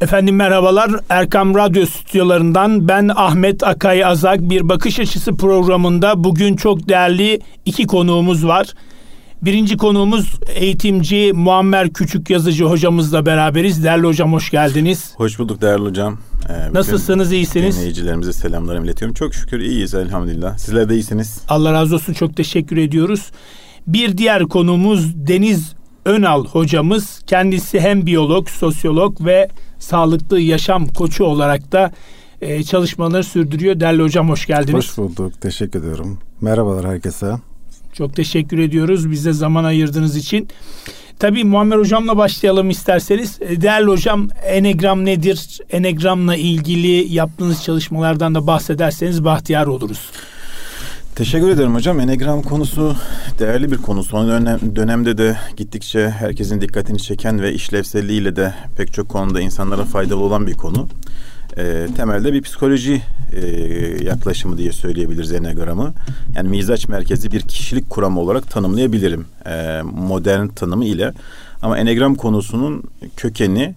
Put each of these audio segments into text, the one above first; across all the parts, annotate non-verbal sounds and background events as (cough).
Efendim merhabalar. Erkam Radyo stüdyolarından ben Ahmet Akay Azak bir bakış açısı programında bugün çok değerli iki konuğumuz var. Birinci konuğumuz eğitimci Muammer Küçük Yazıcı hocamızla beraberiz. Değerli hocam hoş geldiniz. Hoş bulduk değerli hocam. Ee, Nasılsınız, iyisiniz? Dinleyicilerimize selamlarımı iletiyorum. Çok şükür iyiyiz elhamdülillah. Sizler de iyisiniz. Allah razı olsun, çok teşekkür ediyoruz. Bir diğer konuğumuz Deniz Önal hocamız. Kendisi hem biyolog, sosyolog ve sağlıklı yaşam koçu olarak da e, çalışmaları sürdürüyor. Değerli hocam hoş geldiniz. Hoş bulduk. Teşekkür ediyorum. Merhabalar herkese. Çok teşekkür ediyoruz bize zaman ayırdığınız için. Tabii Muammer Hocam'la başlayalım isterseniz. E, değerli hocam Enegram nedir? Enegram'la ilgili yaptığınız çalışmalardan da bahsederseniz bahtiyar oluruz. Teşekkür ederim hocam. Enegram konusu değerli bir konu. Son dönem, dönemde de gittikçe herkesin dikkatini çeken ve işlevselliğiyle de pek çok konuda insanlara faydalı olan bir konu. E, temelde bir psikoloji e, yaklaşımı diye söyleyebiliriz Enegram'ı. Yani mizaç merkezi bir kişilik kuramı olarak tanımlayabilirim e, modern tanımı ile. Ama Enegram konusunun kökeni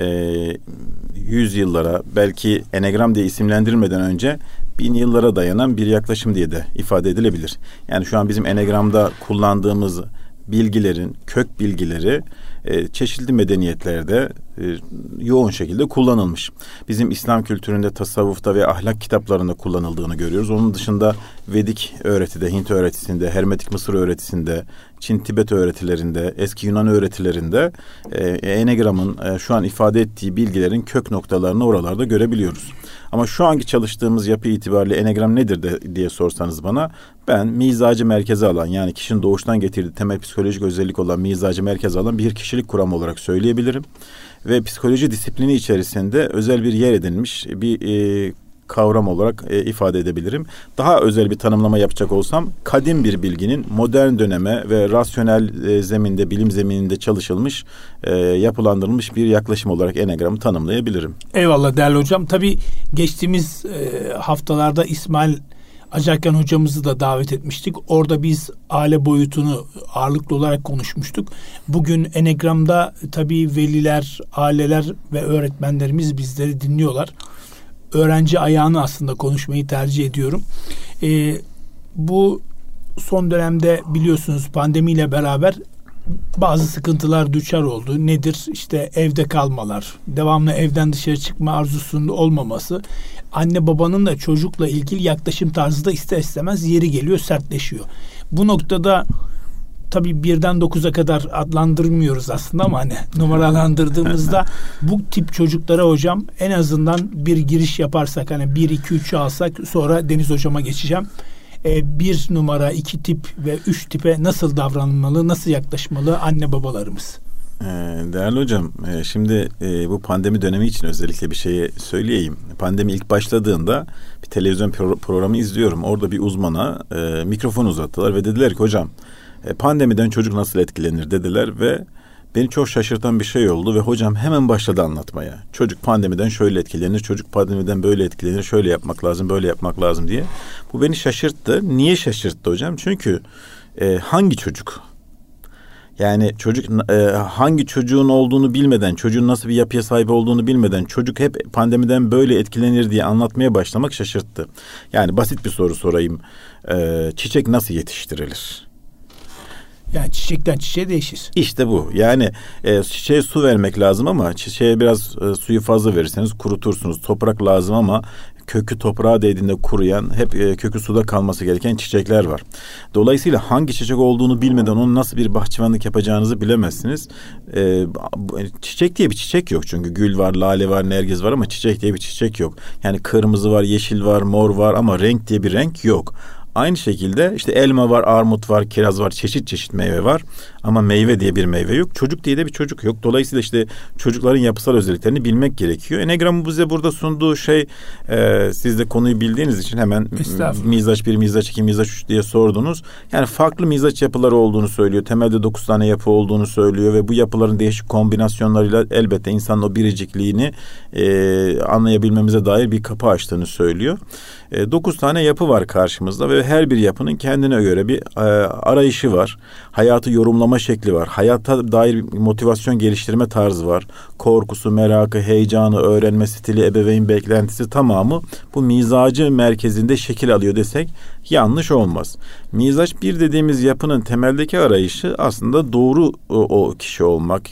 e, yıllara belki Enegram diye isimlendirilmeden önce bin yıllara dayanan bir yaklaşım diye de ifade edilebilir. Yani şu an bizim Enegram'da kullandığımız bilgilerin kök bilgileri e, çeşitli medeniyetlerde e, yoğun şekilde kullanılmış. Bizim İslam kültüründe, tasavvufta ve ahlak kitaplarında kullanıldığını görüyoruz. Onun dışında Vedik öğretide, Hint öğretisinde, Hermetik Mısır öğretisinde, Çin Tibet öğretilerinde, eski Yunan öğretilerinde e, Enegram'ın şu an ifade ettiği bilgilerin kök noktalarını oralarda görebiliyoruz. Ama şu anki çalıştığımız yapı itibariyle Enegram nedir de, diye sorsanız bana ben mizacı merkeze alan yani kişinin doğuştan getirdiği temel psikolojik özellik olan mizacı merkeze alan bir kişilik kuramı olarak söyleyebilirim. Ve psikoloji disiplini içerisinde özel bir yer edinmiş bir e, kavram olarak e, ifade edebilirim. Daha özel bir tanımlama yapacak olsam kadim bir bilginin modern döneme ve rasyonel e, zeminde, bilim zemininde çalışılmış, e, yapılandırılmış bir yaklaşım olarak Enegram'ı tanımlayabilirim. Eyvallah değerli hocam. Tabii geçtiğimiz e, haftalarda İsmail Acarken hocamızı da davet etmiştik. Orada biz aile boyutunu ağırlıklı olarak konuşmuştuk. Bugün Enegram'da tabii veliler, aileler ve öğretmenlerimiz bizleri dinliyorlar öğrenci ayağını aslında konuşmayı tercih ediyorum. E, bu son dönemde biliyorsunuz pandemiyle beraber bazı sıkıntılar düşer oldu. Nedir? İşte evde kalmalar, devamlı evden dışarı çıkma arzusunda olmaması, anne babanın da çocukla ilgili yaklaşım tarzı da ister istemez yeri geliyor, sertleşiyor. Bu noktada tabii birden dokuza kadar adlandırmıyoruz aslında ama hani numaralandırdığımızda (laughs) bu tip çocuklara hocam en azından bir giriş yaparsak hani bir iki üçü alsak sonra Deniz hocama geçeceğim. Ee, bir numara, iki tip ve üç tipe nasıl davranmalı, nasıl yaklaşmalı anne babalarımız? Ee, değerli hocam, e, şimdi e, bu pandemi dönemi için özellikle bir şeyi söyleyeyim. Pandemi ilk başladığında bir televizyon programı izliyorum. Orada bir uzmana e, mikrofon uzattılar ve dediler ki hocam e, pandemiden çocuk nasıl etkilenir dediler ve beni çok şaşırtan bir şey oldu ve hocam hemen başladı anlatmaya. Çocuk pandemiden şöyle etkilenir, çocuk pandemiden böyle etkilenir, şöyle yapmak lazım, böyle yapmak lazım diye. Bu beni şaşırttı. Niye şaşırttı hocam? Çünkü e, hangi çocuk? Yani çocuk e, hangi çocuğun olduğunu bilmeden, çocuğun nasıl bir yapıya sahip olduğunu bilmeden çocuk hep pandemiden böyle etkilenir diye anlatmaya başlamak şaşırttı. Yani basit bir soru sorayım. E, çiçek nasıl yetiştirilir? Yani çiçekten çiçeğe değişir. İşte bu. Yani e, çiçeğe su vermek lazım ama çiçeğe biraz e, suyu fazla verirseniz kurutursunuz. Toprak lazım ama kökü toprağa değdiğinde kuruyan, hep e, kökü suda kalması gereken çiçekler var. Dolayısıyla hangi çiçek olduğunu bilmeden onun nasıl bir bahçıvanlık yapacağınızı bilemezsiniz. E, e, çiçek diye bir çiçek yok çünkü gül var, lale var, nergiz var ama çiçek diye bir çiçek yok. Yani kırmızı var, yeşil var, mor var ama renk diye bir renk yok. Aynı şekilde işte elma var, armut var, kiraz var, çeşit çeşit meyve var. Ama meyve diye bir meyve yok. Çocuk diye de bir çocuk yok. Dolayısıyla işte çocukların yapısal özelliklerini bilmek gerekiyor. Enegram'ın bize burada sunduğu şey e, siz de konuyu bildiğiniz için hemen mizaç bir, mizaç iki, mizaç üç diye sordunuz. Yani farklı mizaç yapıları olduğunu söylüyor. Temelde dokuz tane yapı olduğunu söylüyor ve bu yapıların değişik kombinasyonlarıyla elbette insanın o biricikliğini e, anlayabilmemize dair bir kapı açtığını söylüyor. E, dokuz tane yapı var karşımızda ve her bir yapının kendine göre bir e, arayışı var. Hayatı yorumlama şekli var. Hayata dair motivasyon geliştirme tarzı var. Korkusu, merakı, heyecanı, öğrenme stili, ebeveyn beklentisi tamamı bu mizacı merkezinde şekil alıyor desek yanlış olmaz. Mizaç bir dediğimiz yapının temeldeki arayışı aslında doğru o, o kişi olmak,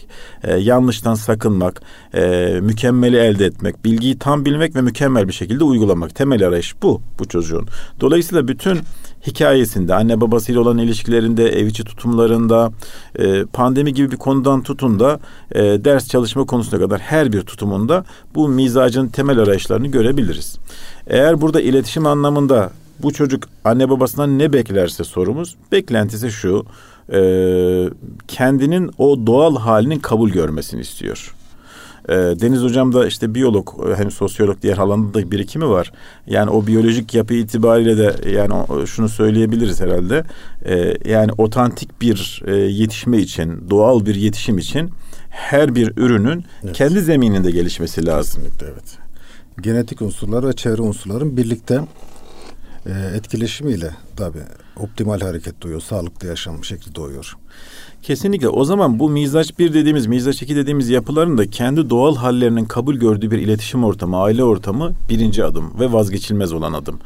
e, yanlıştan sakınmak, e, mükemmeli elde etmek, bilgiyi tam bilmek ve mükemmel bir şekilde uygulamak. Temel arayış bu bu çocuğun. Dolayısıyla bütün hikayesinde, anne babasıyla olan ilişkilerinde, ev içi tutumlarında, e, pandemi gibi bir konudan tutun da e, ders çalışma konusuna kadar her bir tutumunda bu mizacın temel arayışlarını görebiliriz. Eğer burada iletişim anlamında bu çocuk anne babasından ne beklerse sorumuz, beklentisi şu, e, kendinin o doğal halinin kabul görmesini istiyor. E, Deniz Hocam da işte biyolog hem sosyolog diğer alanda da birikimi var. Yani o biyolojik yapı itibariyle de yani şunu söyleyebiliriz herhalde. E, yani otantik bir e, yetişme için, doğal bir yetişim için her bir ürünün evet. kendi zemininde gelişmesi lazım. Evet. Genetik unsurlar ve çevre unsurların birlikte e, etkileşimiyle tabi optimal hareket doğuyor, sağlıklı yaşam şekli doğuyor. Kesinlikle. O zaman bu mizaç bir dediğimiz, mizaç iki dediğimiz yapıların da kendi doğal hallerinin kabul gördüğü bir iletişim ortamı, aile ortamı birinci adım ve vazgeçilmez olan adım.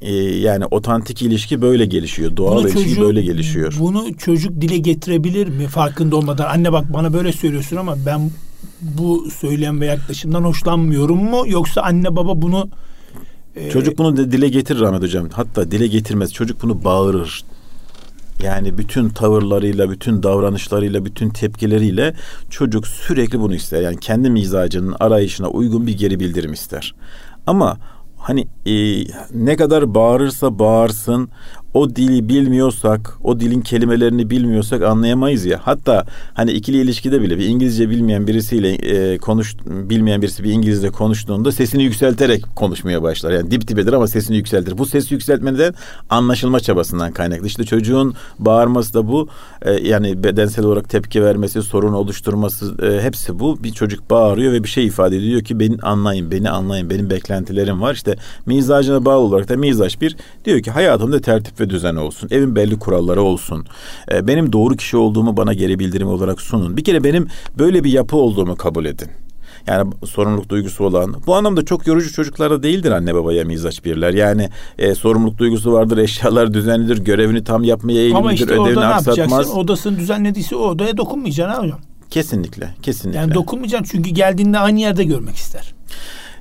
Ee, yani otantik ilişki böyle gelişiyor. Doğal bunu ilişki çocuk, böyle gelişiyor. Bunu çocuk dile getirebilir mi farkında olmadan? Anne bak bana böyle söylüyorsun ama ben bu söylem ve yaklaşımdan hoşlanmıyorum mu? Yoksa anne baba bunu ee, çocuk bunu dile getirir Ahmet Hocam. Hatta dile getirmez. Çocuk bunu bağırır. Yani bütün tavırlarıyla, bütün davranışlarıyla, bütün tepkileriyle çocuk sürekli bunu ister. Yani kendi mizacının arayışına uygun bir geri bildirim ister. Ama hani e, ne kadar bağırırsa bağırsın o dili bilmiyorsak, o dilin kelimelerini bilmiyorsak anlayamayız ya. Hatta hani ikili ilişkide bile bir İngilizce bilmeyen birisiyle e, konuş bilmeyen birisi bir İngilizce konuştuğunda sesini yükselterek konuşmaya başlar. Yani dip dibedir ama sesini yükseltir. Bu sesi yükseltmeden anlaşılma çabasından kaynaklı. İşte çocuğun bağırması da bu. E, yani bedensel olarak tepki vermesi, sorun oluşturması e, hepsi bu. Bir çocuk bağırıyor ve bir şey ifade ediyor ki beni anlayın, beni anlayın, benim beklentilerim var. İşte mizacına bağlı olarak da mizaç bir diyor ki hayatımda tertip ve düzen olsun. Evin belli kuralları olsun. E, benim doğru kişi olduğumu bana geri bildirim olarak sunun. Bir kere benim böyle bir yapı olduğumu kabul edin. Yani sorumluluk duygusu olan. Bu anlamda çok yorucu çocuklarda değildir anne babaya mizaç birler. Yani e, sorumluluk duygusu vardır, eşyalar düzenlidir, görevini tam yapmaya eğilimlidir, Ama işte ödevini orada ne yapacaksın? Odasını düzenlediyse o odaya dokunmayacaksın hocam. Kesinlikle, kesinlikle. Yani dokunmayacaksın çünkü geldiğinde aynı yerde görmek ister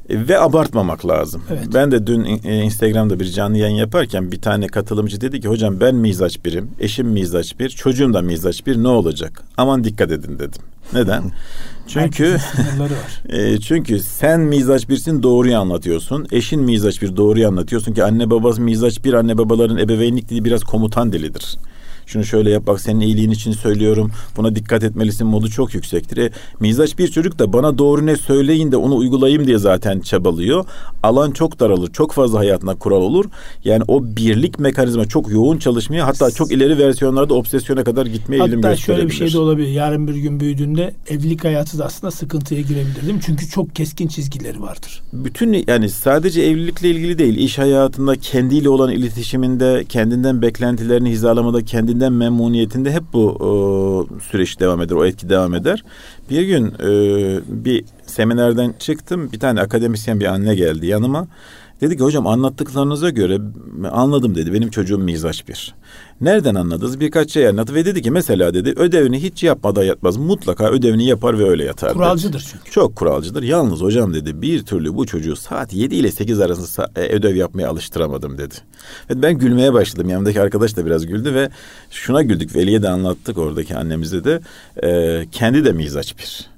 ve abartmamak lazım. Evet. Ben de dün e, Instagram'da bir canlı yayın yaparken bir tane katılımcı dedi ki hocam ben mizaç birim, eşim mizaç bir, çocuğum da mizaç bir ne olacak? Aman dikkat edin dedim. Neden? (laughs) Çünkü (laughs) e, çünkü sen mizaç birsin doğruyu anlatıyorsun. Eşin mizaç bir doğruyu anlatıyorsun ki anne babası mizaç bir anne babaların ebeveynlik dili biraz komutan dilidir şunu şöyle yap bak senin iyiliğin için söylüyorum. Buna dikkat etmelisin modu çok yüksektir. E, mizaç bir çocuk da bana doğru ne söyleyin de onu uygulayayım diye zaten çabalıyor. Alan çok daralır. Çok fazla hayatına kural olur. Yani o birlik mekanizma çok yoğun çalışmıyor. Hatta çok ileri versiyonlarda obsesyona kadar gitmeye Hatta eğilim gösterebilir. Hatta şöyle bir şey de olabilir. Yarın bir gün büyüdüğünde evlilik hayatı da aslında sıkıntıya girebilir değil mi? Çünkü çok keskin çizgileri vardır. Bütün yani sadece evlilikle ilgili değil. iş hayatında kendiyle olan iletişiminde, kendinden beklentilerini hizalamada, kendinden kendinden memnuniyetinde hep bu e, süreç devam eder, o etki devam eder. Bir gün e, bir seminerden çıktım, bir tane akademisyen bir anne geldi yanıma. Dedi ki hocam anlattıklarınıza göre anladım dedi. Benim çocuğum mizaç bir. Nereden anladınız? Birkaç şey anlattı ve dedi ki mesela dedi ödevini hiç yapmadan yatmaz. Mutlaka ödevini yapar ve öyle yatar. Kuralcıdır çünkü. Çok kuralcıdır. Yalnız hocam dedi bir türlü bu çocuğu saat 7 ile 8 arasında e, ödev yapmaya alıştıramadım dedi. Ve ben gülmeye başladım. Yanımdaki arkadaş da biraz güldü ve şuna güldük. Veli'ye de anlattık oradaki annemize de. E, kendi de mizaç bir.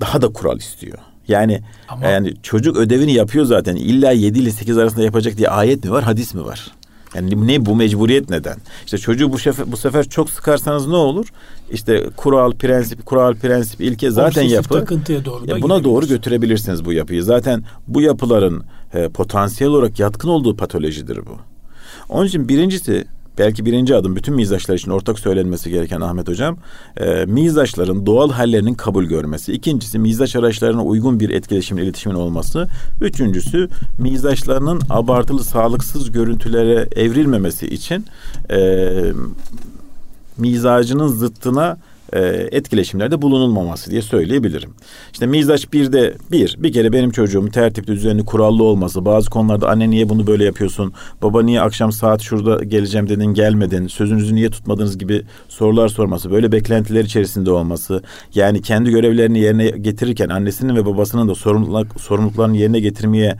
Daha da kural istiyor. Yani Ama... yani çocuk ödevini yapıyor zaten. İlla 7 ile 8 arasında yapacak diye ayet mi var, hadis mi var? Yani ne bu mecburiyet neden? İşte çocuğu bu sefer, bu sefer çok sıkarsanız ne olur? İşte kural, prensip, kural, prensip, ilke zaten Obsesif yapı. takıntıya doğru ya buna doğru götürebilirsiniz bu yapıyı. Zaten bu yapıların e, potansiyel olarak yatkın olduğu patolojidir bu. Onun için birincisi belki birinci adım bütün mizaçlar için ortak söylenmesi gereken Ahmet Hocam. E, mizaçların doğal hallerinin kabul görmesi. İkincisi mizaç araçlarına uygun bir etkileşimin, iletişimin olması. Üçüncüsü mizaçlarının abartılı, sağlıksız görüntülere evrilmemesi için e, mizacının zıttına e, etkileşimlerde bulunulmaması diye söyleyebilirim. İşte mizaç bir de bir, bir kere benim çocuğum tertipli, düzenli, kurallı olması. Bazı konularda anne niye bunu böyle yapıyorsun? Baba niye akşam saat şurada geleceğim dedin gelmedin? Sözünüzü niye tutmadınız gibi sorular sorması. Böyle beklentiler içerisinde olması. Yani kendi görevlerini yerine getirirken annesinin ve babasının da sorumluluk, sorumluluklarını yerine getirmeye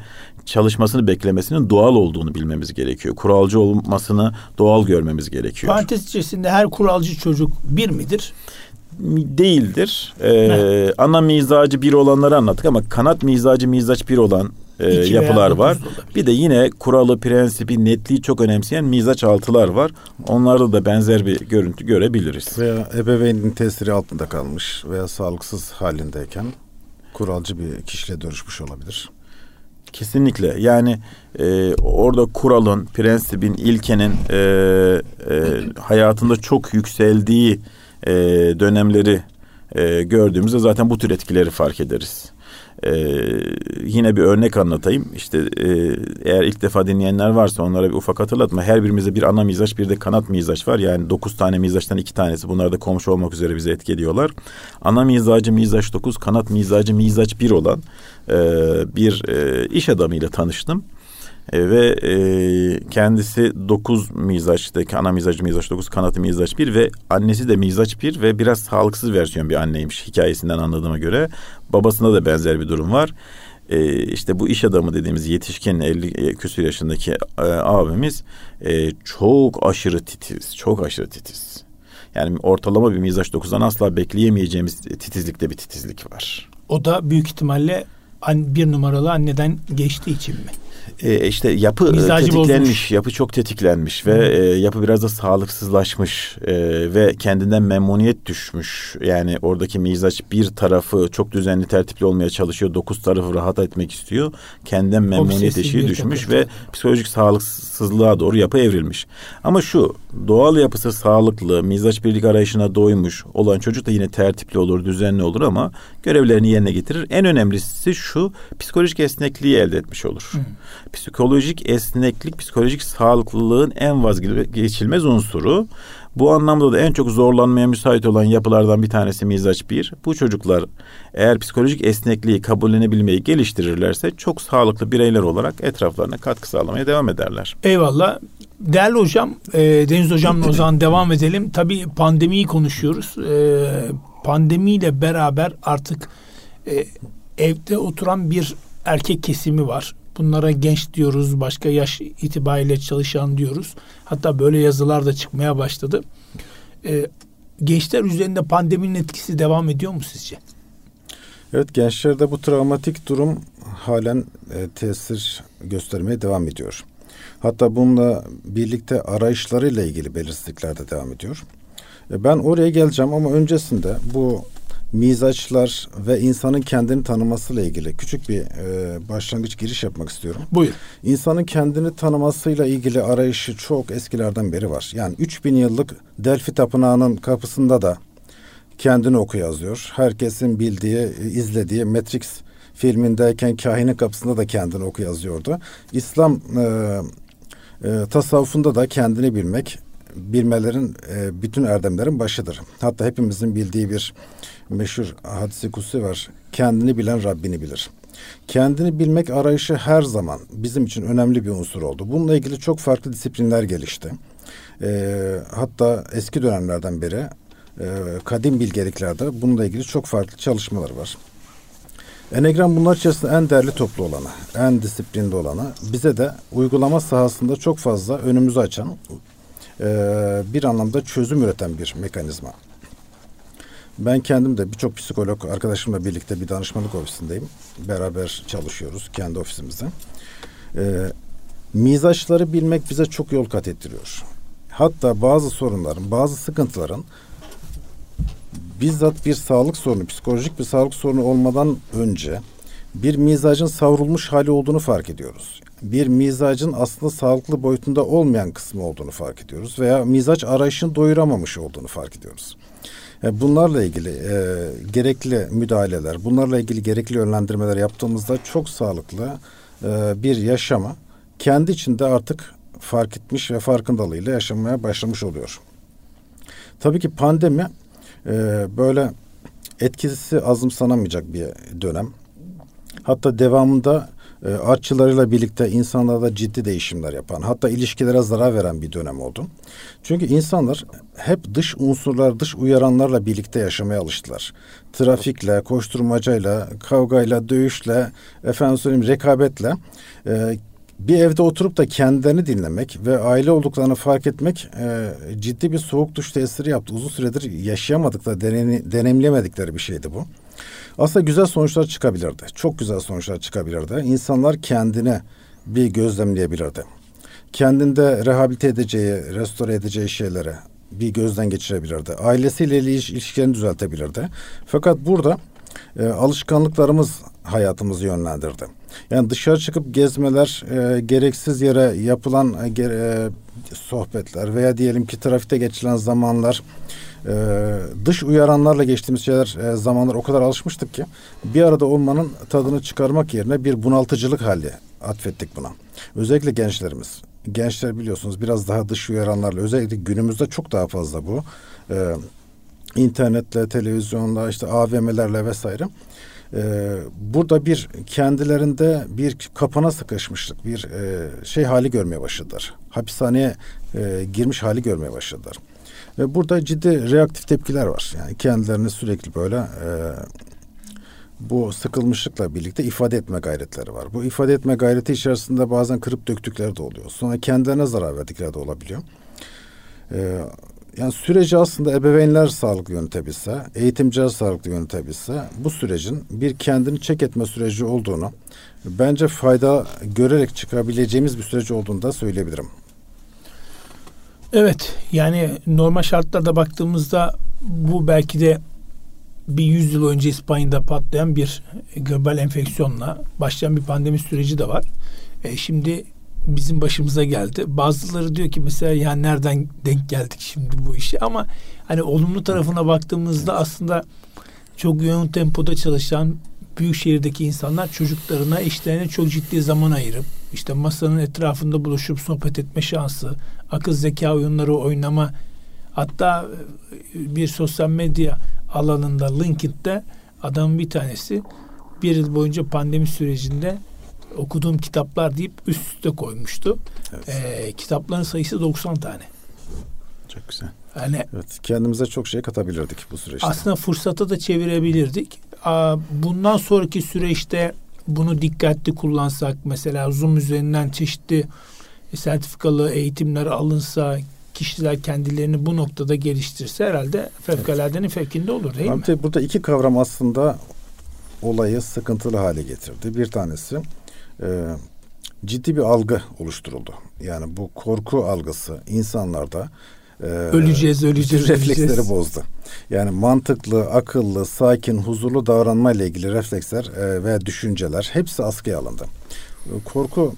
çalışmasını beklemesinin doğal olduğunu bilmemiz gerekiyor. Kuralcı olmasını doğal görmemiz gerekiyor. Parantez içerisinde her kuralcı çocuk bir midir? Değildir. Ee, ana mizacı bir olanları anlattık ama kanat mizacı mizaç bir olan e, yapılar var. Bir de yine kuralı, prensibi, netliği çok önemseyen mizaç altılar var. Onlarda da benzer bir görüntü görebiliriz. Veya ebeveynin tesiri altında kalmış veya sağlıksız halindeyken kuralcı bir kişiyle dönüşmüş olabilir. Kesinlikle. Yani e, orada kuralın, prensibin, ilkenin e, e, hayatında çok yükseldiği e, dönemleri e, gördüğümüzde zaten bu tür etkileri fark ederiz. Ee, yine bir örnek anlatayım. İşte e, eğer ilk defa dinleyenler varsa onlara bir ufak hatırlatma. Her birimizde bir ana mizaç bir de kanat mizaç var. Yani dokuz tane mizaçtan iki tanesi. Bunlar da komşu olmak üzere bize etki ediyorlar. Ana mizacı mizaç dokuz, kanat mizacı mizaç bir olan e, bir e, iş adamıyla tanıştım. E, ve e, kendisi dokuz mizaçtaki ana mizacı mizaç dokuz kanatı mizaç bir ve annesi de mizaç bir ve biraz sağlıksız versiyon bir anneymiş hikayesinden anladığıma göre. Babasında da benzer bir durum var. E, işte bu iş adamı dediğimiz yetişkin 50 küsur yaşındaki e, abimiz e, çok aşırı titiz, çok aşırı titiz. Yani ortalama bir mizaç dokuzdan asla bekleyemeyeceğimiz titizlikte bir titizlik var. O da büyük ihtimalle bir numaralı anneden geçtiği için mi? E, işte yapı Mizacı tetiklenmiş, bozmuş. yapı çok tetiklenmiş ve e, yapı biraz da sağlıksızlaşmış e, ve kendinden memnuniyet düşmüş. Yani oradaki mizaç bir tarafı çok düzenli tertipli olmaya çalışıyor, dokuz tarafı rahat etmek istiyor. Kendinden memnuniyet eşiği düşmüş ve psikolojik sağlıksızlığa doğru yapı evrilmiş. Ama şu doğal yapısı sağlıklı, mizaç birlik arayışına doymuş olan çocuk da yine tertipli olur, düzenli olur ama görevlerini yerine getirir. En önemlisi şu psikolojik esnekliği elde etmiş olur. Hı psikolojik esneklik, psikolojik sağlıklılığın en vazgeçilmez unsuru. Bu anlamda da en çok zorlanmaya müsait olan yapılardan bir tanesi mizaç bir. Bu çocuklar eğer psikolojik esnekliği kabullenebilmeyi geliştirirlerse çok sağlıklı bireyler olarak etraflarına katkı sağlamaya devam ederler. Eyvallah. Değerli hocam, e, Deniz hocamla o zaman devam edelim. Tabii pandemiyi konuşuyoruz. E, pandemiyle beraber artık e, evde oturan bir erkek kesimi var. Bunlara genç diyoruz, başka yaş itibariyle çalışan diyoruz. Hatta böyle yazılar da çıkmaya başladı. Ee, gençler üzerinde pandeminin etkisi devam ediyor mu sizce? Evet gençlerde bu travmatik durum halen e, tesir göstermeye devam ediyor. Hatta bununla birlikte arayışlarıyla ilgili belirsizlikler de devam ediyor. E, ben oraya geleceğim ama öncesinde bu mizaçlar ve insanın kendini tanımasıyla ilgili küçük bir e, başlangıç giriş yapmak istiyorum. Buyur. İnsanın kendini tanımasıyla ilgili arayışı çok eskilerden beri var. Yani 3000 yıllık Delphi Tapınağı'nın kapısında da kendini oku yazıyor. Herkesin bildiği, izlediği Matrix filmindeyken kahinin kapısında da kendini oku yazıyordu. İslam e, e, tasavvufunda da kendini bilmek, bilmelerin e, bütün erdemlerin başıdır. Hatta hepimizin bildiği bir meşhur hadisi kutsi var. Kendini bilen Rabbini bilir. Kendini bilmek arayışı her zaman bizim için önemli bir unsur oldu. Bununla ilgili çok farklı disiplinler gelişti. E, hatta eski dönemlerden beri e, kadim bilgeliklerde bununla ilgili çok farklı çalışmalar var. Enegram bunlar içerisinde en değerli toplu olanı, en disiplinli olanı, bize de uygulama sahasında çok fazla önümüzü açan, bir anlamda çözüm üreten bir mekanizma. Ben kendim de birçok psikolog arkadaşımla birlikte bir danışmanlık ofisindeyim. Beraber çalışıyoruz kendi ofisimizde. Ee, mizaçları bilmek bize çok yol kat ettiriyor. Hatta bazı sorunların, bazı sıkıntıların bizzat bir sağlık sorunu, psikolojik bir sağlık sorunu olmadan önce bir mizacın savrulmuş hali olduğunu fark ediyoruz. Bir mizacın aslında sağlıklı boyutunda olmayan kısmı olduğunu fark ediyoruz veya mizaç arayışını doyuramamış olduğunu fark ediyoruz. Yani bunlarla ilgili e, gerekli müdahaleler, bunlarla ilgili gerekli yönlendirmeler yaptığımızda çok sağlıklı e, bir yaşama kendi içinde artık fark etmiş ve farkındalığıyla yaşamaya başlamış oluyor. Tabii ki pandemi e, böyle etkisi azımsanamayacak bir dönem. Hatta devamında e, artçılarıyla birlikte insanlarda ciddi değişimler yapan, hatta ilişkilere zarar veren bir dönem oldu. Çünkü insanlar hep dış unsurlar, dış uyaranlarla birlikte yaşamaya alıştılar. Trafikle, koşturmacayla, kavgayla, dövüşle, efendim söyleyeyim rekabetle e, bir evde oturup da kendilerini dinlemek ve aile olduklarını fark etmek e, ciddi bir soğuk duş tesiri yaptı. Uzun süredir yaşayamadıkları, deneyim, deneyimlemedikleri bir şeydi bu. Aslında güzel sonuçlar çıkabilirdi. Çok güzel sonuçlar çıkabilirdi. İnsanlar kendine bir gözlemleyebilirdi. Kendinde rehabilite edeceği, restore edeceği şeylere bir gözden geçirebilirdi. Ailesiyle ilişkilerini düzeltebilirdi. Fakat burada e, alışkanlıklarımız hayatımızı yönlendirdi. Yani dışarı çıkıp gezmeler, e, gereksiz yere yapılan e, e, sohbetler veya diyelim ki trafikte geçilen zamanlar, e, dış uyaranlarla geçtiğimiz şeyler e, zamanlar o kadar alışmıştık ki bir arada olmanın tadını çıkarmak yerine bir bunaltıcılık hali atfettik buna. Özellikle gençlerimiz. Gençler biliyorsunuz biraz daha dış uyaranlarla özellikle günümüzde çok daha fazla bu. E, internetle, televizyonla, işte AVM'lerle vesaire. Ee, burada bir kendilerinde bir kapana sıkışmışlık, bir e, şey hali görmeye başladılar. Hapishaneye e, girmiş hali görmeye başladılar. Ve burada ciddi reaktif tepkiler var. Yani kendilerini sürekli böyle e, bu sıkılmışlıkla birlikte ifade etme gayretleri var. Bu ifade etme gayreti içerisinde bazen kırıp döktükleri de oluyor. Sonra kendilerine zarar verdikleri de olabiliyor. Ee, yani süreci aslında ebeveynler sağlıklı yönetebilse, eğitimciler sağlıklı yönetebilse bu sürecin bir kendini çek etme süreci olduğunu bence fayda görerek çıkabileceğimiz bir süreç olduğunu da söyleyebilirim. Evet yani normal şartlarda baktığımızda bu belki de bir yüzyıl önce İspanya'da patlayan bir global enfeksiyonla başlayan bir pandemi süreci de var. E, şimdi bizim başımıza geldi. Bazıları diyor ki mesela ya nereden denk geldik şimdi bu işe ama hani olumlu tarafına baktığımızda aslında çok yoğun tempoda çalışan büyük şehirdeki insanlar çocuklarına, eşlerine çok ciddi zaman ayırıp işte masanın etrafında buluşup sohbet etme şansı, akıl zeka oyunları oynama hatta e, bir sosyal medya alanında LinkedIn'de adamın bir tanesi bir yıl boyunca pandemi sürecinde okuduğum kitaplar deyip üst üste koymuştu. Evet. Ee, kitapların sayısı 90 tane. Çok güzel. Yani evet, kendimize çok şey katabilirdik bu süreçte. Aslında fırsata da çevirebilirdik. Bundan sonraki süreçte bunu dikkatli kullansak mesela Zoom üzerinden çeşitli sertifikalı eğitimler alınsa kişiler kendilerini bu noktada geliştirse herhalde fevkaladenin evet. fevkinde olur değil Abi mi? Burada iki kavram aslında olayı sıkıntılı hale getirdi. Bir tanesi e, ciddi bir algı oluşturuldu. Yani bu korku algısı insanlarda e, öleceğiz, öleceğiz, refleksleri öleceğiz. bozdu. Yani mantıklı, akıllı, sakin, huzurlu davranma ile ilgili refleksler e, ve düşünceler hepsi askıya alındı. Korku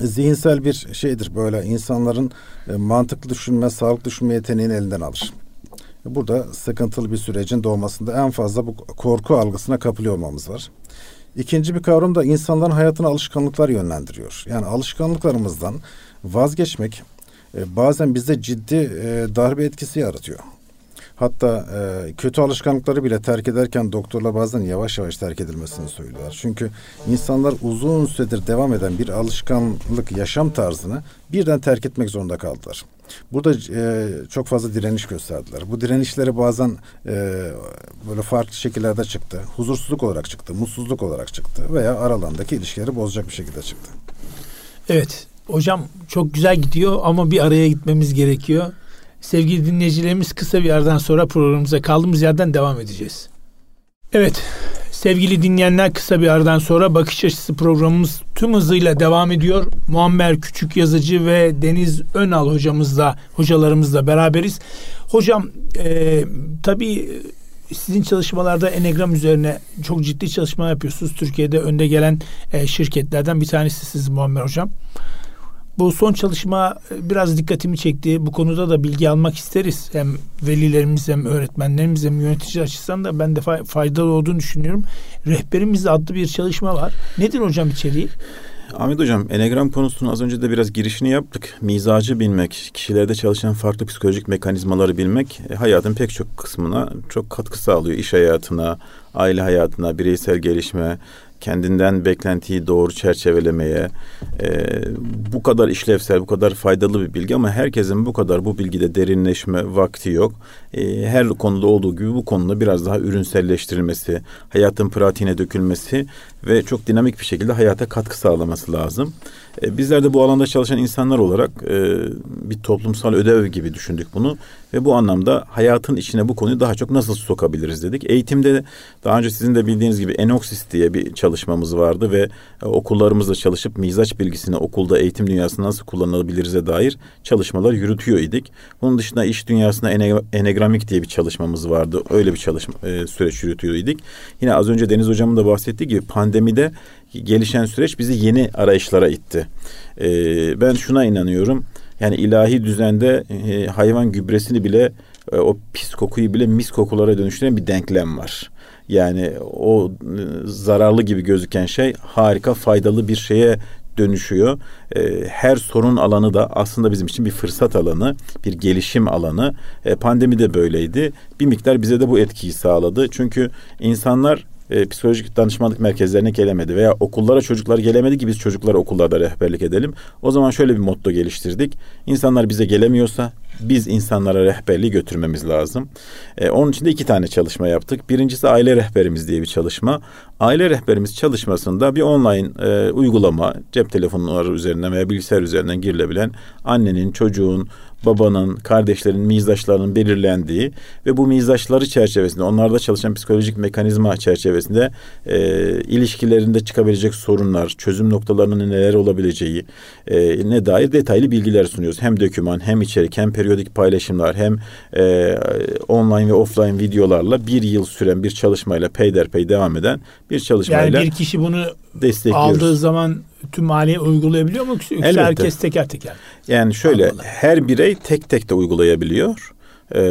zihinsel bir şeydir. Böyle insanların e, mantıklı düşünme, sağlıklı düşünme yeteneğini elinden alır. Burada sıkıntılı bir sürecin doğmasında en fazla bu korku algısına kapılıyor olmamız var. İkinci bir kavram da insanların hayatına alışkanlıklar yönlendiriyor. Yani alışkanlıklarımızdan vazgeçmek e, bazen bizde ciddi e, darbe etkisi yaratıyor. Hatta e, kötü alışkanlıkları bile terk ederken doktorlar bazen yavaş yavaş terk edilmesini söylüyorlar. Çünkü insanlar uzun süredir devam eden bir alışkanlık yaşam tarzını birden terk etmek zorunda kaldılar. Burada e, çok fazla direniş gösterdiler. Bu direnişleri bazen e, böyle farklı şekillerde çıktı. Huzursuzluk olarak çıktı, mutsuzluk olarak çıktı veya aralarındaki ilişkileri bozacak bir şekilde çıktı. Evet, hocam çok güzel gidiyor ama bir araya gitmemiz gerekiyor. Sevgili dinleyicilerimiz kısa bir yerden sonra programımıza kaldığımız yerden devam edeceğiz. Evet, sevgili dinleyenler kısa bir aradan sonra Bakış Açısı programımız tüm hızıyla devam ediyor. Muammer Küçük Yazıcı ve Deniz Önal hocamızla, hocalarımızla beraberiz. Hocam, e, tabii sizin çalışmalarda Enegram üzerine çok ciddi çalışma yapıyorsunuz. Türkiye'de önde gelen e, şirketlerden bir tanesi siz Muammer Hocam. Bu son çalışma e, biraz dikkatimi çekti. Bu konuda da bilgi almak isteriz. Hem velilerimiz hem öğretmenlerimiz hem yönetici açısından da ben de faydalı olduğunu düşünüyorum. Rehberimiz adlı bir çalışma var. Nedir hocam içeriği? Ahmet Hocam, Enegram konusunu az önce de biraz girişini yaptık. Mizacı bilmek, kişilerde çalışan farklı psikolojik mekanizmaları bilmek e, hayatın pek çok kısmına çok katkı sağlıyor. İş hayatına, aile hayatına, bireysel gelişme, kendinden beklentiyi doğru çerçevelemeye e, bu kadar işlevsel, bu kadar faydalı bir bilgi ama herkesin bu kadar bu bilgide derinleşme vakti yok. E, her konuda olduğu gibi bu konuda biraz daha ürünselleştirilmesi, hayatın pratiğine dökülmesi ve çok dinamik bir şekilde hayata katkı sağlaması lazım. E, bizler de bu alanda çalışan insanlar olarak e, bir toplumsal ödev gibi düşündük bunu ve bu anlamda hayatın içine bu konuyu daha çok nasıl sokabiliriz dedik. Eğitimde daha önce sizin de bildiğiniz gibi Enoxis diye bir çalışmamız vardı ve e, okullarımızda çalışıp mizaç bilgisini okulda eğitim dünyasında nasıl kullanılabiliriz'e dair çalışmalar yürütüyor idik. Bunun dışında iş dünyasında enegramik diye bir çalışmamız vardı. Öyle bir çalışma e, süreç yürütüyor idik. Yine az önce Deniz hocamın da bahsettiği gibi pandemide gelişen süreç bizi yeni arayışlara itti. E, ben şuna inanıyorum. Yani ilahi düzende e, hayvan gübresini bile e, o pis kokuyu bile mis kokulara dönüştüren bir denklem var. Yani o e, zararlı gibi gözüken şey harika faydalı bir şeye dönüşüyor. E, her sorun alanı da aslında bizim için bir fırsat alanı, bir gelişim alanı. E, pandemi de böyleydi. Bir miktar bize de bu etkiyi sağladı. Çünkü insanlar e, psikolojik danışmanlık merkezlerine gelemedi veya okullara çocuklar gelemedi ki biz çocuklara okullarda rehberlik edelim. O zaman şöyle bir motto geliştirdik. İnsanlar bize gelemiyorsa biz insanlara rehberliği götürmemiz lazım. Ee, onun için de iki tane çalışma yaptık. Birincisi aile rehberimiz diye bir çalışma. Aile rehberimiz çalışmasında bir online e, uygulama cep telefonları üzerinden veya bilgisayar üzerinden girilebilen annenin, çocuğun, babanın, kardeşlerin mizaçlarının belirlendiği ve bu mizaçları çerçevesinde, onlarda çalışan psikolojik mekanizma çerçevesinde e, ilişkilerinde çıkabilecek sorunlar, çözüm noktalarının neler olabileceği e, ne dair detaylı bilgiler sunuyoruz. Hem döküman, hem içerik, hem periyodik paylaşımlar, hem e, online ve offline videolarla bir yıl süren bir çalışmayla peyderpey devam eden bir çalışmayla Yani bir kişi bunu aldığı zaman tüm maliye uygulayabiliyor mu yoksa Elbette. herkes teker teker? Yani şöyle Allah. her birey tek tek de uygulayabiliyor e,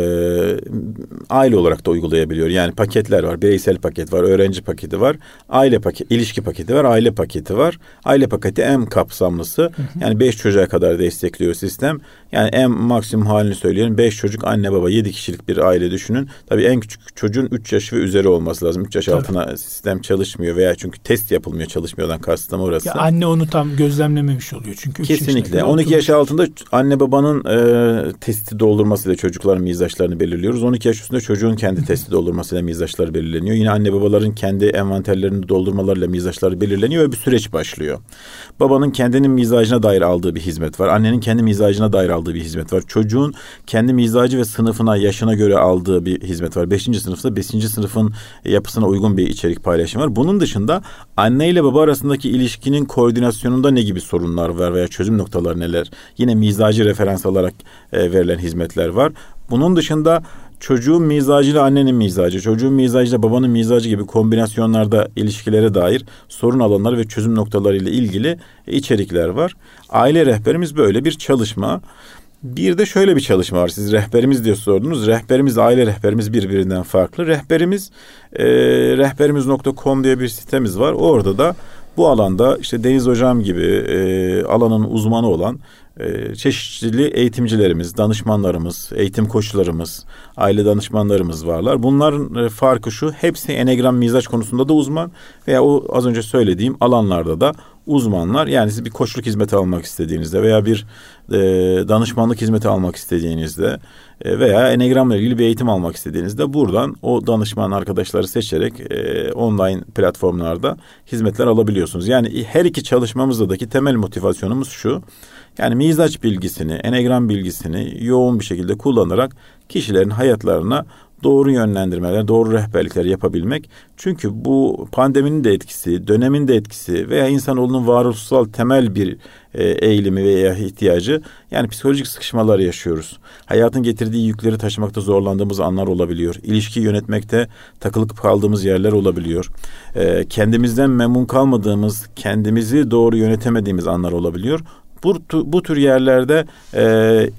aile olarak da uygulayabiliyor. Yani paketler var. Bireysel paket var, öğrenci paketi var, aile paket, ilişki paketi var, aile paketi var. Aile paketi en kapsamlısı. Hı hı. Yani beş çocuğa kadar destekliyor sistem. Yani en maksimum halini söylüyorum. Beş çocuk, anne baba, yedi kişilik bir aile düşünün. Tabii en küçük çocuğun üç yaş ve üzeri olması lazım. Üç yaş Tabii. altına sistem çalışmıyor veya çünkü test yapılmıyor çalışmıyordan kastım orası. Ya anne onu tam gözlemlememiş oluyor çünkü. Kesinlikle. 12 yaş altında anne babanın e, testi doldurmasıyla çocukların mizaçlarını belirliyoruz. 12 yaş üstünde çocuğun kendi testi doldurmasıyla mizaçları belirleniyor. Yine anne babaların kendi envanterlerini doldurmalarıyla mizaçları belirleniyor ve bir süreç başlıyor. Babanın kendinin mizacına dair aldığı bir hizmet var. Annenin kendi mizacına dair aldığı bir hizmet var. Çocuğun kendi mizacı ve sınıfına, yaşına göre aldığı bir hizmet var. Beşinci sınıfta beşinci sınıfın yapısına uygun bir içerik paylaşımı var. Bunun dışında anne ile baba arasındaki ilişkinin koordinasyonunda ne gibi sorunlar var veya çözüm noktaları neler? Yine mizacı referans alarak e, verilen hizmetler var. Bunun dışında çocuğun mizacıyla annenin mizacı, çocuğun mizacıyla babanın mizacı gibi kombinasyonlarda ilişkilere dair sorun alanları ve çözüm noktaları ile ilgili içerikler var. Aile rehberimiz böyle bir çalışma. Bir de şöyle bir çalışma var. Siz rehberimiz diye sordunuz. Rehberimiz, aile rehberimiz birbirinden farklı. Rehberimiz, e, rehberimiz.com diye bir sitemiz var. Orada da bu alanda işte Deniz Hocam gibi e, alanın uzmanı olan çeşitli eğitimcilerimiz, danışmanlarımız, eğitim koçlarımız, aile danışmanlarımız varlar. Bunların e, farkı şu, hepsi enegram mizaç konusunda da uzman veya o az önce söylediğim alanlarda da uzmanlar. Yani siz bir koçluk hizmeti almak istediğinizde veya bir e, danışmanlık hizmeti almak istediğinizde e, veya enegramla ilgili bir eğitim almak istediğinizde buradan o danışman arkadaşları seçerek e, online platformlarda hizmetler alabiliyorsunuz. Yani her iki çalışmamızdaki temel motivasyonumuz şu. Yani mizaç bilgisini, enegram bilgisini yoğun bir şekilde kullanarak kişilerin hayatlarına doğru yönlendirmeler, doğru rehberlikler yapabilmek. Çünkü bu pandeminin de etkisi, dönemin de etkisi veya insanoğlunun varoluşsal temel bir e, eğilimi veya ihtiyacı yani psikolojik sıkışmalar yaşıyoruz. Hayatın getirdiği yükleri taşımakta zorlandığımız anlar olabiliyor. İlişki yönetmekte takılıp kaldığımız yerler olabiliyor. E, kendimizden memnun kalmadığımız, kendimizi doğru yönetemediğimiz anlar olabiliyor. Bu, bu tür yerlerde e,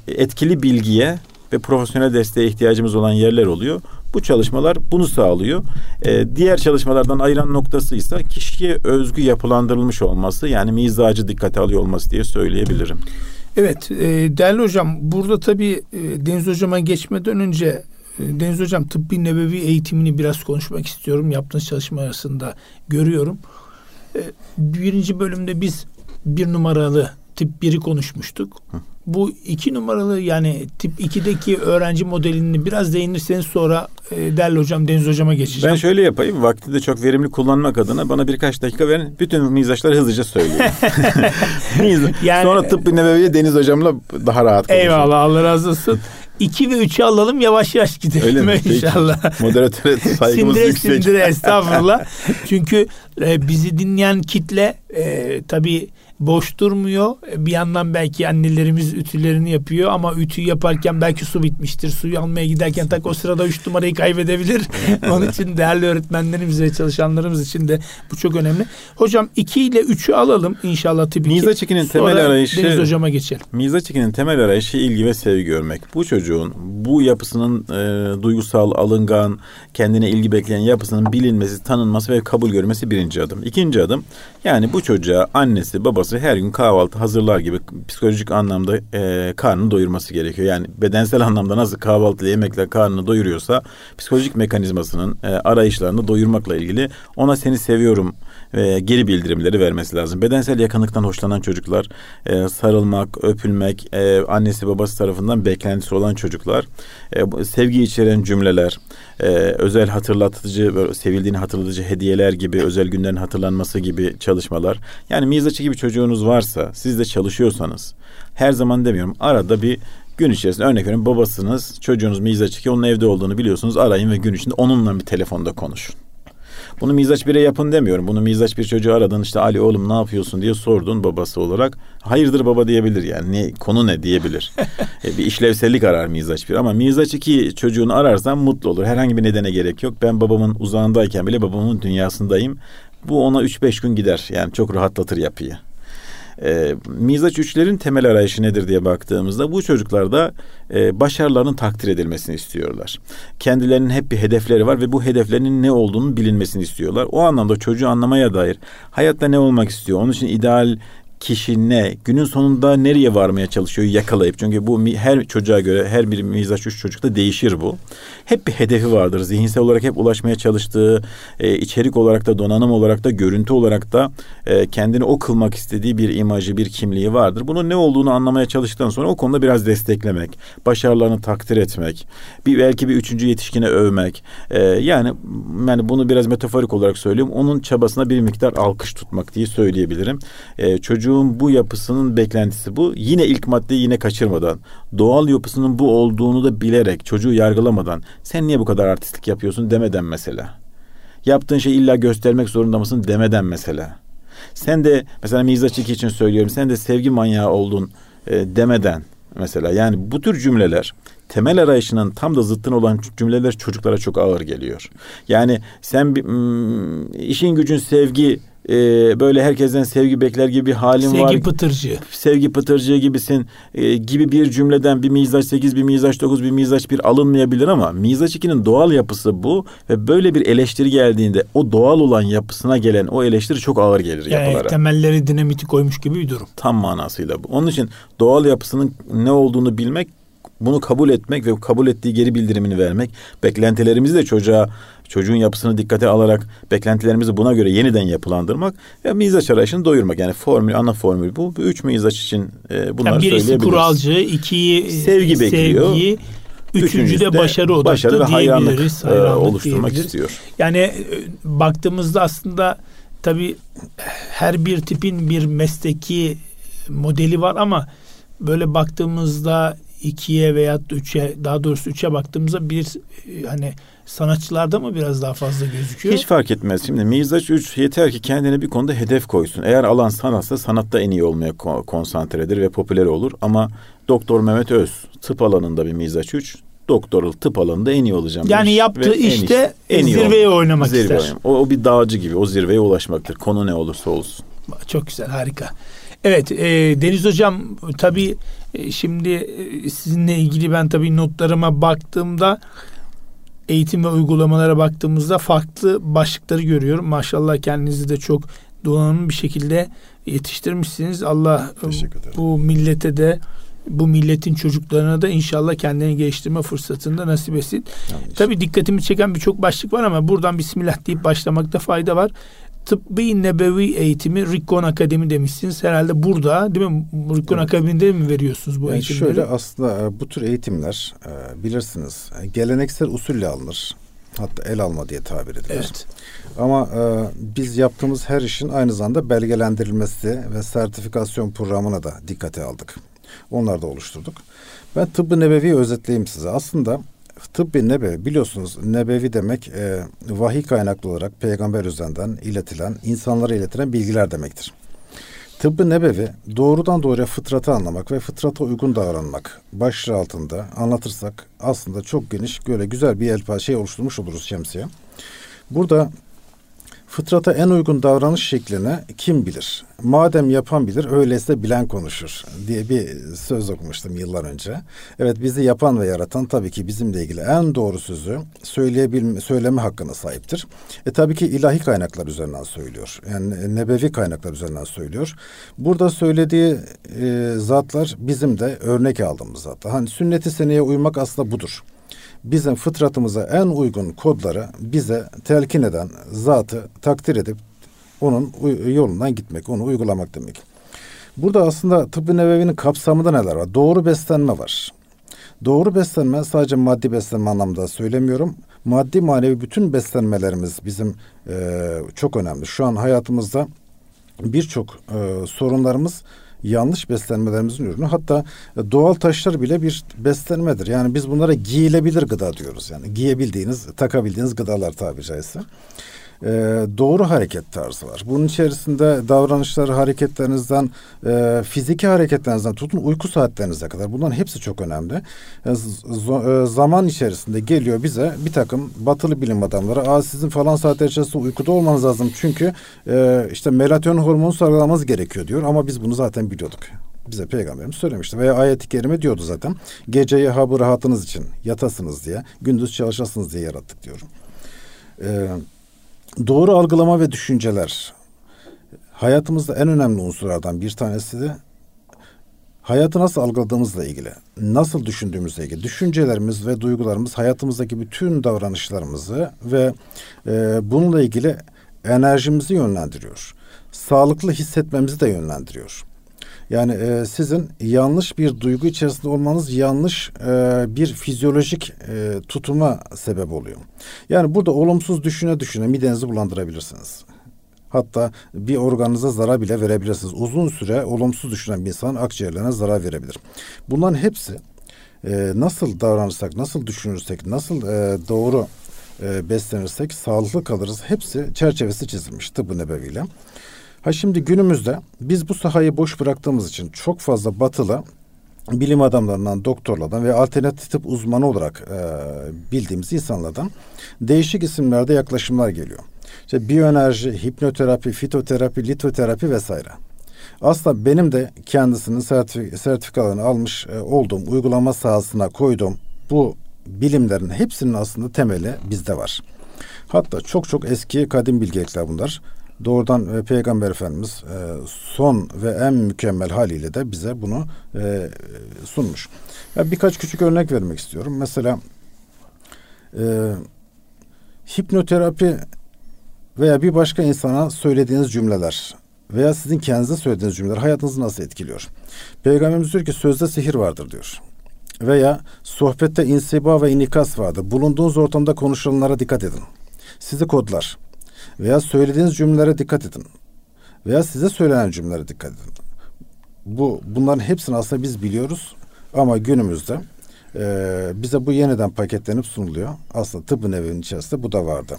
etkili bilgiye ve profesyonel desteğe ihtiyacımız olan yerler oluyor. Bu çalışmalar bunu sağlıyor. Ee, diğer çalışmalardan ayıran noktası ise kişiye özgü yapılandırılmış olması yani mizacı dikkate alıyor olması diye söyleyebilirim. Evet e, değerli hocam burada tabii e, Deniz hocama geçmeden önce e, Deniz hocam tıbbi nebevi eğitimini biraz konuşmak istiyorum. Yaptığınız çalışma arasında görüyorum. E, birinci bölümde biz bir numaralı tip 1'i konuşmuştuk. Hı bu iki numaralı yani tip 2'deki öğrenci modelini biraz değinirseniz sonra e, değerli hocam Deniz hocama geçeceğim. Ben şöyle yapayım. Vakti de çok verimli kullanmak adına bana birkaç dakika verin. Bütün mizaçları hızlıca söyleyeyim. (laughs) yani, sonra tıp nebeviye Deniz hocamla daha rahat konuşalım. Eyvallah Allah razı olsun. 2 ve 3'ü alalım yavaş yavaş gidelim Öyle mi? inşallah. Moderatöre (laughs) saygımız sindire, yüksek. Sindire estağfurullah. Çünkü e, bizi dinleyen kitle e, tabii boş durmuyor. Bir yandan belki annelerimiz ütülerini yapıyor ama ütüyü yaparken belki su bitmiştir. Suyu almaya giderken tak o sırada üç numarayı kaybedebilir. (laughs) Onun için değerli öğretmenlerimiz ve çalışanlarımız için de bu çok önemli. Hocam iki ile üçü alalım inşallah tabii Miza Çeki'nin temel arayışı Deniz hocama geçelim. Miza Çeki'nin temel arayışı ilgi ve sevgi görmek. Bu çocuğun bu yapısının e, duygusal, alıngan, kendine ilgi bekleyen yapısının bilinmesi, tanınması ve kabul görmesi birinci adım. İkinci adım yani bu çocuğa annesi, babası her gün kahvaltı hazırlar gibi psikolojik anlamda e, karnını doyurması gerekiyor. Yani bedensel (laughs) anlamda nasıl kahvaltı yemekle karnını doyuruyorsa psikolojik mekanizmasının e, arayışlarını doyurmakla ilgili ona seni seviyorum e, geri bildirimleri vermesi lazım. Bedensel yakınlıktan hoşlanan çocuklar e, sarılmak, öpülmek, e, annesi babası tarafından beklentisi olan çocuklar, e, sevgi içeren cümleler, e, özel hatırlatıcı, sevildiğini hatırlatıcı hediyeler gibi, özel günlerin hatırlanması gibi çalışmalar. Yani mizaçı gibi çocuğunuz varsa, siz de çalışıyorsanız, her zaman demiyorum, arada bir gün içerisinde örnek verin babasınız, çocuğunuz mizaçı ki onun evde olduğunu biliyorsunuz, arayın ve gün içinde onunla bir telefonda konuşun. Bunu mizaç bire yapın demiyorum. Bunu mizaç bir çocuğu aradın işte Ali oğlum ne yapıyorsun diye sordun babası olarak. Hayırdır baba diyebilir yani. Ne, konu ne diyebilir. (laughs) e, bir işlevsellik arar mizaç bir. Ama mizaç iki çocuğunu ararsan mutlu olur. Herhangi bir nedene gerek yok. Ben babamın uzağındayken bile babamın dünyasındayım. Bu ona üç beş gün gider. Yani çok rahatlatır yapıyı. E, mizaç üçlerin temel arayışı nedir diye baktığımızda bu çocuklar da e, başarılarının takdir edilmesini istiyorlar. Kendilerinin hep bir hedefleri var ve bu hedeflerinin ne olduğunu bilinmesini istiyorlar. O anlamda çocuğu anlamaya dair hayatta ne olmak istiyor, onun için ideal kişi ne, günün sonunda nereye varmaya çalışıyor yakalayıp. Çünkü bu her çocuğa göre her bir mizaç üç çocukta değişir bu. Hep bir hedefi vardır. Zihinsel olarak hep ulaşmaya çalıştığı, e, içerik olarak da, donanım olarak da, görüntü olarak da e, kendini o kılmak istediği bir imajı, bir kimliği vardır. Bunun ne olduğunu anlamaya çalıştıktan sonra o konuda biraz desteklemek, başarılarını takdir etmek, bir belki bir üçüncü yetişkine övmek. E, yani yani bunu biraz metaforik olarak söylüyorum. Onun çabasına bir miktar alkış tutmak diye söyleyebilirim. E, çocuğu çocuğun bu yapısının beklentisi bu. Yine ilk maddeyi yine kaçırmadan, doğal yapısının bu olduğunu da bilerek, çocuğu yargılamadan, sen niye bu kadar artistlik yapıyorsun demeden mesela. Yaptığın şeyi illa göstermek zorunda mısın demeden mesela. Sen de mesela mizaç için söylüyorum, sen de sevgi manyağı oldun e, demeden mesela. Yani bu tür cümleler temel arayışının tam da zıttın olan cümleler çocuklara çok ağır geliyor. Yani sen işin gücün sevgi e, böyle herkesten sevgi bekler gibi bir halin sevgi var. Sevgi pıtırcı. Sevgi pıtırcı gibisin e, gibi bir cümleden bir mizaç 8, bir mizaç 9, bir mizaç 1 alınmayabilir ama mizaç 2'nin doğal yapısı bu ve böyle bir eleştiri geldiğinde o doğal olan yapısına gelen o eleştiri çok ağır gelir yani yapılara. temelleri dinamiti koymuş gibi bir durum. Tam manasıyla bu. Onun için doğal yapısının ne olduğunu bilmek bunu kabul etmek ve kabul ettiği geri bildirimini vermek, beklentilerimizi de çocuğa çocuğun yapısını dikkate alarak beklentilerimizi buna göre yeniden yapılandırmak ve mizaç arayışını doyurmak. Yani formül, ana formül bu. Bu üç mizaç için e, bunları yani birisi kuralcı, ikiyi sevgi bekliyor. Sevgi, Üçüncü de başarı odaklı başarı ve hayranlık, e, hayranlık oluşturmak istiyor. Yani e, baktığımızda aslında tabii her bir tipin bir mesleki modeli var ama böyle baktığımızda ikiye veya üçe daha doğrusu üçe baktığımızda bir e, hani sanatçılarda mı biraz daha fazla gözüküyor? Hiç fark etmez. Şimdi Mizaç 3 yeter ki kendine bir konuda hedef koysun. Eğer alan sanatsa sanatta en iyi olmaya konsantredir ve popüler olur. Ama Doktor Mehmet Öz tıp alanında bir Mizaç 3 doktoral tıp alanında en iyi olacağım. Yani demiş. yaptığı Ve işte en, en zirveye olmak, oynamak zirve ister. O, o bir dağcı gibi o zirveye ulaşmaktır. Konu ne olursa olsun. Çok güzel harika. Evet e, Deniz Hocam tabii şimdi e, sizinle ilgili ben tabii notlarıma baktığımda eğitim ve uygulamalara baktığımızda farklı başlıkları görüyorum. Maşallah kendinizi de çok donanımlı bir şekilde yetiştirmişsiniz. Allah bu millete de bu milletin çocuklarına da inşallah kendini geliştirme fırsatında nasip etsin. Yanlış. Tabii dikkatimi çeken birçok başlık var ama buradan Bismillah deyip başlamakta fayda var. Tıbbi Nebevi Eğitimi Rikkon Akademi demişsiniz. Herhalde burada değil mi? Rikkon evet. Akademi'de mi veriyorsunuz bu yani eğitimleri? Şöyle aslında e, bu tür eğitimler e, bilirsiniz e, geleneksel usulle alınır. Hatta el alma diye tabir edilir. Evet. Ama e, biz yaptığımız her işin aynı zamanda belgelendirilmesi ve sertifikasyon programına da dikkate aldık. Onları da oluşturduk. Ben tıbbı nebevi özetleyeyim size. Aslında tıbbi nebevi biliyorsunuz nebevi demek e, vahiy kaynaklı olarak peygamber üzerinden iletilen, insanlara iletilen bilgiler demektir. Tıbbı nebevi doğrudan doğruya fıtratı anlamak ve fıtrata uygun davranmak başlığı altında anlatırsak aslında çok geniş böyle güzel bir elpa şey oluşturmuş oluruz şemsiye. Burada Fıtrata en uygun davranış şeklini kim bilir? Madem yapan bilir, öyleyse bilen konuşur diye bir söz okumuştum yıllar önce. Evet bizi yapan ve yaratan tabii ki bizimle ilgili en doğru sözü söyleyebilme, söyleme hakkına sahiptir. E tabii ki ilahi kaynaklar üzerinden söylüyor. Yani nebevi kaynaklar üzerinden söylüyor. Burada söylediği e, zatlar bizim de örnek aldığımız zatlar. Hani sünneti seneye uymak aslında budur bizim fıtratımıza en uygun kodları bize telkin eden zatı takdir edip onun yolundan gitmek, onu uygulamak demek. Burada aslında tıbbı nevevinin kapsamında neler var? Doğru beslenme var. Doğru beslenme sadece maddi beslenme anlamda söylemiyorum. Maddi manevi bütün beslenmelerimiz bizim e, çok önemli. Şu an hayatımızda birçok e, sorunlarımız yanlış beslenmelerimizin ürünü. Hatta e, doğal taşlar bile bir beslenmedir. Yani biz bunlara giyilebilir gıda diyoruz. Yani giyebildiğiniz, takabildiğiniz gıdalar tabiri caizse e, doğru hareket tarzı var. Bunun içerisinde davranışlar, hareketlerinizden, e, fiziki hareketlerinizden tutun uyku saatlerinize kadar bunların hepsi çok önemli. E, z- e, zaman içerisinde geliyor bize bir takım batılı bilim adamları, Aa, sizin falan saatler içerisinde uykuda olmanız lazım çünkü e, işte melatonin hormonu salgılamanız gerekiyor diyor ama biz bunu zaten biliyorduk bize peygamberimiz söylemişti. Veya ayet-i kerime diyordu zaten. Geceyi ha bu rahatınız için yatasınız diye, gündüz çalışasınız diye yarattık diyorum. Ee, doğru algılama ve düşünceler hayatımızda en önemli unsurlardan bir tanesi de hayatı nasıl algıladığımızla ilgili, nasıl düşündüğümüzle ilgili. Düşüncelerimiz ve duygularımız hayatımızdaki bütün davranışlarımızı ve e, bununla ilgili enerjimizi yönlendiriyor. Sağlıklı hissetmemizi de yönlendiriyor. Yani e, sizin yanlış bir duygu içerisinde olmanız yanlış e, bir fizyolojik e, tutuma sebep oluyor. Yani burada olumsuz düşüne düşüne midenizi bulandırabilirsiniz. Hatta bir organınıza zarar bile verebilirsiniz. Uzun süre olumsuz düşünen bir insan akciğerlerine zarar verebilir. Bunların hepsi e, nasıl davranırsak, nasıl düşünürsek, nasıl e, doğru e, beslenirsek sağlıklı kalırız. Hepsi çerçevesi çizilmiş tıbbı nebeviyle. Ha şimdi günümüzde biz bu sahayı boş bıraktığımız için çok fazla batılı bilim adamlarından, doktorlardan ve alternatif tıp uzmanı olarak e, bildiğimiz insanlardan değişik isimlerde yaklaşımlar geliyor. İşte biyoenerji, hipnoterapi, fitoterapi, litoterapi vesaire. Aslında benim de kendisinin sertifik sertifikalarını almış e, olduğum uygulama sahasına koyduğum bu bilimlerin hepsinin aslında temeli bizde var. Hatta çok çok eski kadim bilgelikler bunlar doğrudan e, Peygamber Efendimiz e, son ve en mükemmel haliyle de bize bunu e, sunmuş. Ya birkaç küçük örnek vermek istiyorum. Mesela e, hipnoterapi veya bir başka insana söylediğiniz cümleler veya sizin kendinize söylediğiniz cümleler hayatınızı nasıl etkiliyor? Peygamberimiz diyor ki sözde sihir vardır diyor. Veya sohbette insiba ve inikas vardır. Bulunduğunuz ortamda konuşulanlara dikkat edin. Sizi kodlar veya söylediğiniz cümlelere dikkat edin. Veya size söylenen cümlelere dikkat edin. Bu bunların hepsini aslında biz biliyoruz Ama günümüzde e, bize bu yeniden paketlenip sunuluyor. Aslında tıbbın evinin içerisinde bu da vardı.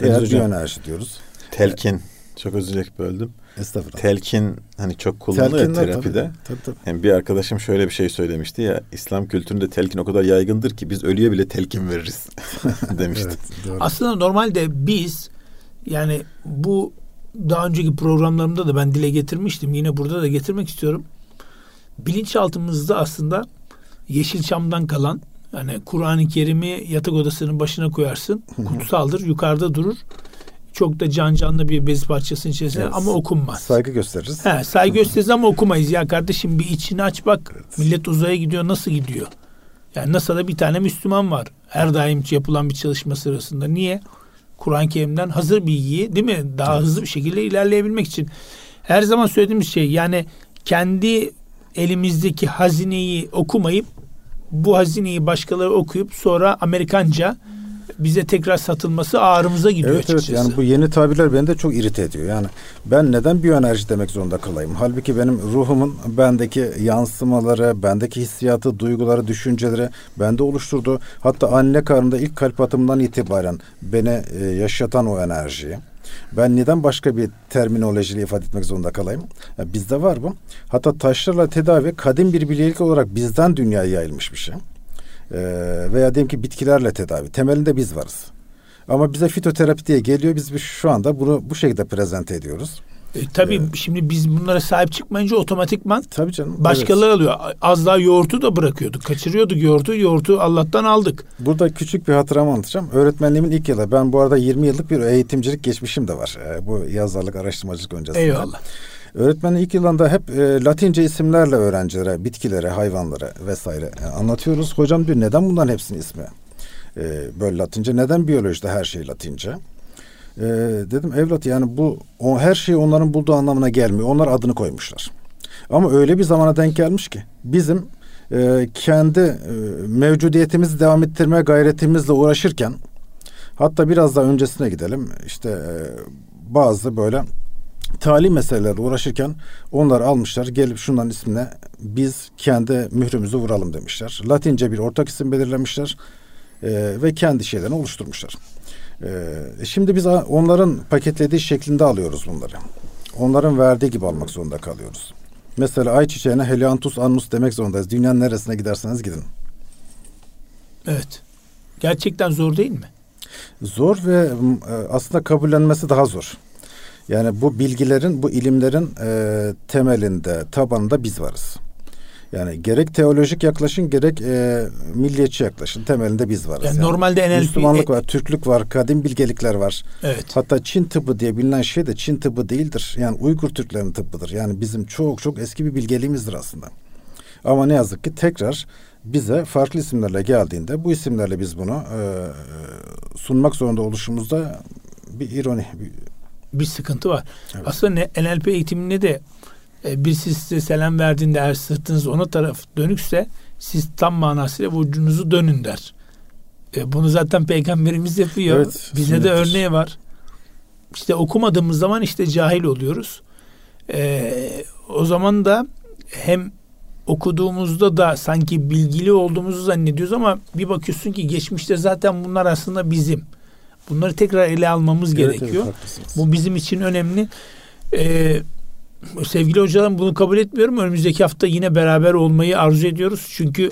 Deniz biyoenerji diyoruz. Telkin. Çok özür dilerim böldüm. Estağfurullah. Telkin hani çok kullanılıyor Telkinler terapide. Tabii, tabii, tabii. Hem bir arkadaşım şöyle bir şey söylemişti ya İslam kültüründe telkin o kadar yaygındır ki biz ölüye bile telkin veririz (laughs) (laughs) demişti. Evet, doğru. Aslında normalde biz yani bu daha önceki programlarımda da ben dile getirmiştim. Yine burada da getirmek istiyorum. Bilinçaltımızda aslında Yeşilçam'dan kalan yani Kur'an-ı Kerim'i yatak odasının başına koyarsın. Kutsaldır, yukarıda durur. Çok da can canlı bir bez parçasının içerisinde Evet. ama okunmaz. Saygı gösteririz. He, saygı gösteririz ama okumayız. Ya kardeşim bir içini aç bak. Millet uzaya gidiyor nasıl gidiyor? Yani NASA'da bir tane Müslüman var. Her daim yapılan bir çalışma sırasında. Niye? Kur'an-ı Kerim'den hazır bilgiyi değil mi? Daha hızlı bir şekilde ilerleyebilmek için. Her zaman söylediğimiz şey yani kendi elimizdeki hazineyi okumayıp bu hazineyi başkaları okuyup sonra Amerikanca bize tekrar satılması ağrımıza gidiyor Evet evet açıkçası. yani bu yeni tabirler beni de çok irite ediyor. Yani ben neden biyoenerji demek zorunda kalayım? Halbuki benim ruhumun bendeki yansımaları, bendeki hissiyatı, duyguları, düşünceleri bende oluşturdu. Hatta anne karnında ilk kalp atımından itibaren beni e, yaşatan o enerjiyi. Ben neden başka bir terminolojiyle ifade etmek zorunda kalayım? Ya bizde var bu. Hatta taşlarla tedavi kadim bir bilgelik olarak bizden dünyaya yayılmış bir şey. Ee, veya diyelim ki bitkilerle tedavi. Temelinde biz varız. Ama bize fitoterapi diye geliyor. Biz şu anda bunu bu şekilde prezente ediyoruz. E, tabii şimdi biz bunlara sahip çıkmayınca otomatikman Tabii canım. başkaları alıyor. Az daha yoğurtu da bırakıyorduk. Kaçırıyorduk yoğurtu. Yoğurtu Allah'tan aldık. Evet. Burada küçük bir hatıramı anlatacağım. Öğretmenliğimin ilk yılı. Ben bu arada 20 yıllık bir eğitimcilik geçmişim de var. Ee, bu yazarlık, araştırmacılık öncesinde. Eyvallah. Öğretmenin ilk yılında hep e, Latince isimlerle öğrencilere, bitkilere, hayvanlara vesaire e, anlatıyoruz. Hocam diyor neden bunların hepsinin ismi e, böyle Latince? Neden biyolojide her şey Latince? E, dedim evlat yani bu o, her şey onların bulduğu anlamına gelmiyor. Onlar adını koymuşlar. Ama öyle bir zamana denk gelmiş ki bizim e, kendi e, mevcudiyetimizi devam ettirme gayretimizle uğraşırken hatta biraz daha öncesine gidelim. İşte e, bazı böyle tali meselelerle uğraşırken onlar almışlar gelip şundan ismine biz kendi mührümüzü vuralım demişler. Latince bir ortak isim belirlemişler e, ve kendi şeylerini oluşturmuşlar. E, şimdi biz onların paketlediği şeklinde alıyoruz bunları. Onların verdiği gibi almak zorunda kalıyoruz. Mesela ayçiçeğine Helianthus annus demek zorundayız. Dünyanın neresine giderseniz gidin. Evet. Gerçekten zor değil mi? Zor ve e, aslında kabullenmesi daha zor. Yani bu bilgilerin, bu ilimlerin e, temelinde, tabanında biz varız. Yani gerek teolojik yaklaşın, gerek e, milliyetçi yaklaşın. Temelinde biz varız. Yani normalde NLP Müslümanlık var, Türklük var, kadim bilgelikler var. Evet. Hatta Çin tıbbı diye bilinen şey de Çin tıbbı değildir. Yani Uygur Türklerin tıbbıdır. Yani bizim çok çok eski bir bilgeliğimizdir aslında. Ama ne yazık ki tekrar bize farklı isimlerle geldiğinde bu isimlerle biz bunu e, sunmak zorunda oluşumuzda bir ironi. Bir, Bir sıkıntı var. Evet. Aslında NLP eğitiminde de e, birisi size selam verdiğinde eğer sırtınız ona taraf dönükse siz tam manasıyla vücudunuzu dönün der. E, bunu zaten peygamberimiz yapıyor. Evet, Bize de sünnettir. örneği var. İşte okumadığımız zaman işte cahil oluyoruz. E, o zaman da hem okuduğumuzda da sanki bilgili olduğumuzu zannediyoruz ama bir bakıyorsun ki geçmişte zaten bunlar aslında bizim. Bunları tekrar ele almamız Evet, evet, gerekiyor. haklısınız. Bu bizim için önemli. Ee, sevgili hocalarım bunu kabul etmiyorum. Önümüzdeki hafta yine beraber olmayı arzu ediyoruz. Çünkü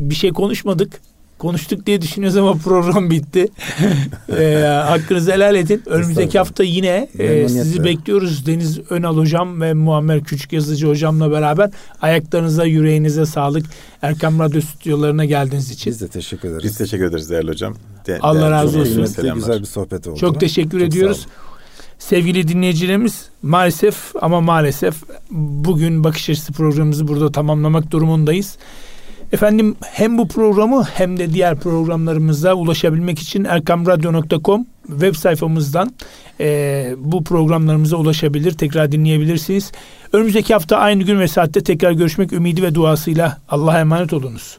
bir şey konuşmadık. Konuştuk diye düşünüyoruz ama program bitti. (laughs) ee, hakkınızı helal edin. Önümüzdeki hafta yine e, sizi bekliyoruz. Deniz Önal hocam ve Muammer Küçük Yazıcı hocamla beraber ayaklarınıza, yüreğinize sağlık. Erkam Radyo stüdyolarına geldiğiniz için. Biz de teşekkür ederiz. Biz teşekkür ederiz değerli hocam. De- Allah değerli razı olsun. Selamlar. güzel bir sohbet oldu. Çok teşekkür Çok ediyoruz. Sevgili dinleyicilerimiz maalesef ama maalesef bugün Bakış Açısı programımızı burada tamamlamak durumundayız. Efendim hem bu programı hem de diğer programlarımıza ulaşabilmek için erkamradyo.com web sayfamızdan eee, bu programlarımıza ulaşabilir, tekrar dinleyebilirsiniz. Önümüzdeki hafta aynı gün ve saatte tekrar görüşmek ümidi ve duasıyla Allah'a emanet olunuz.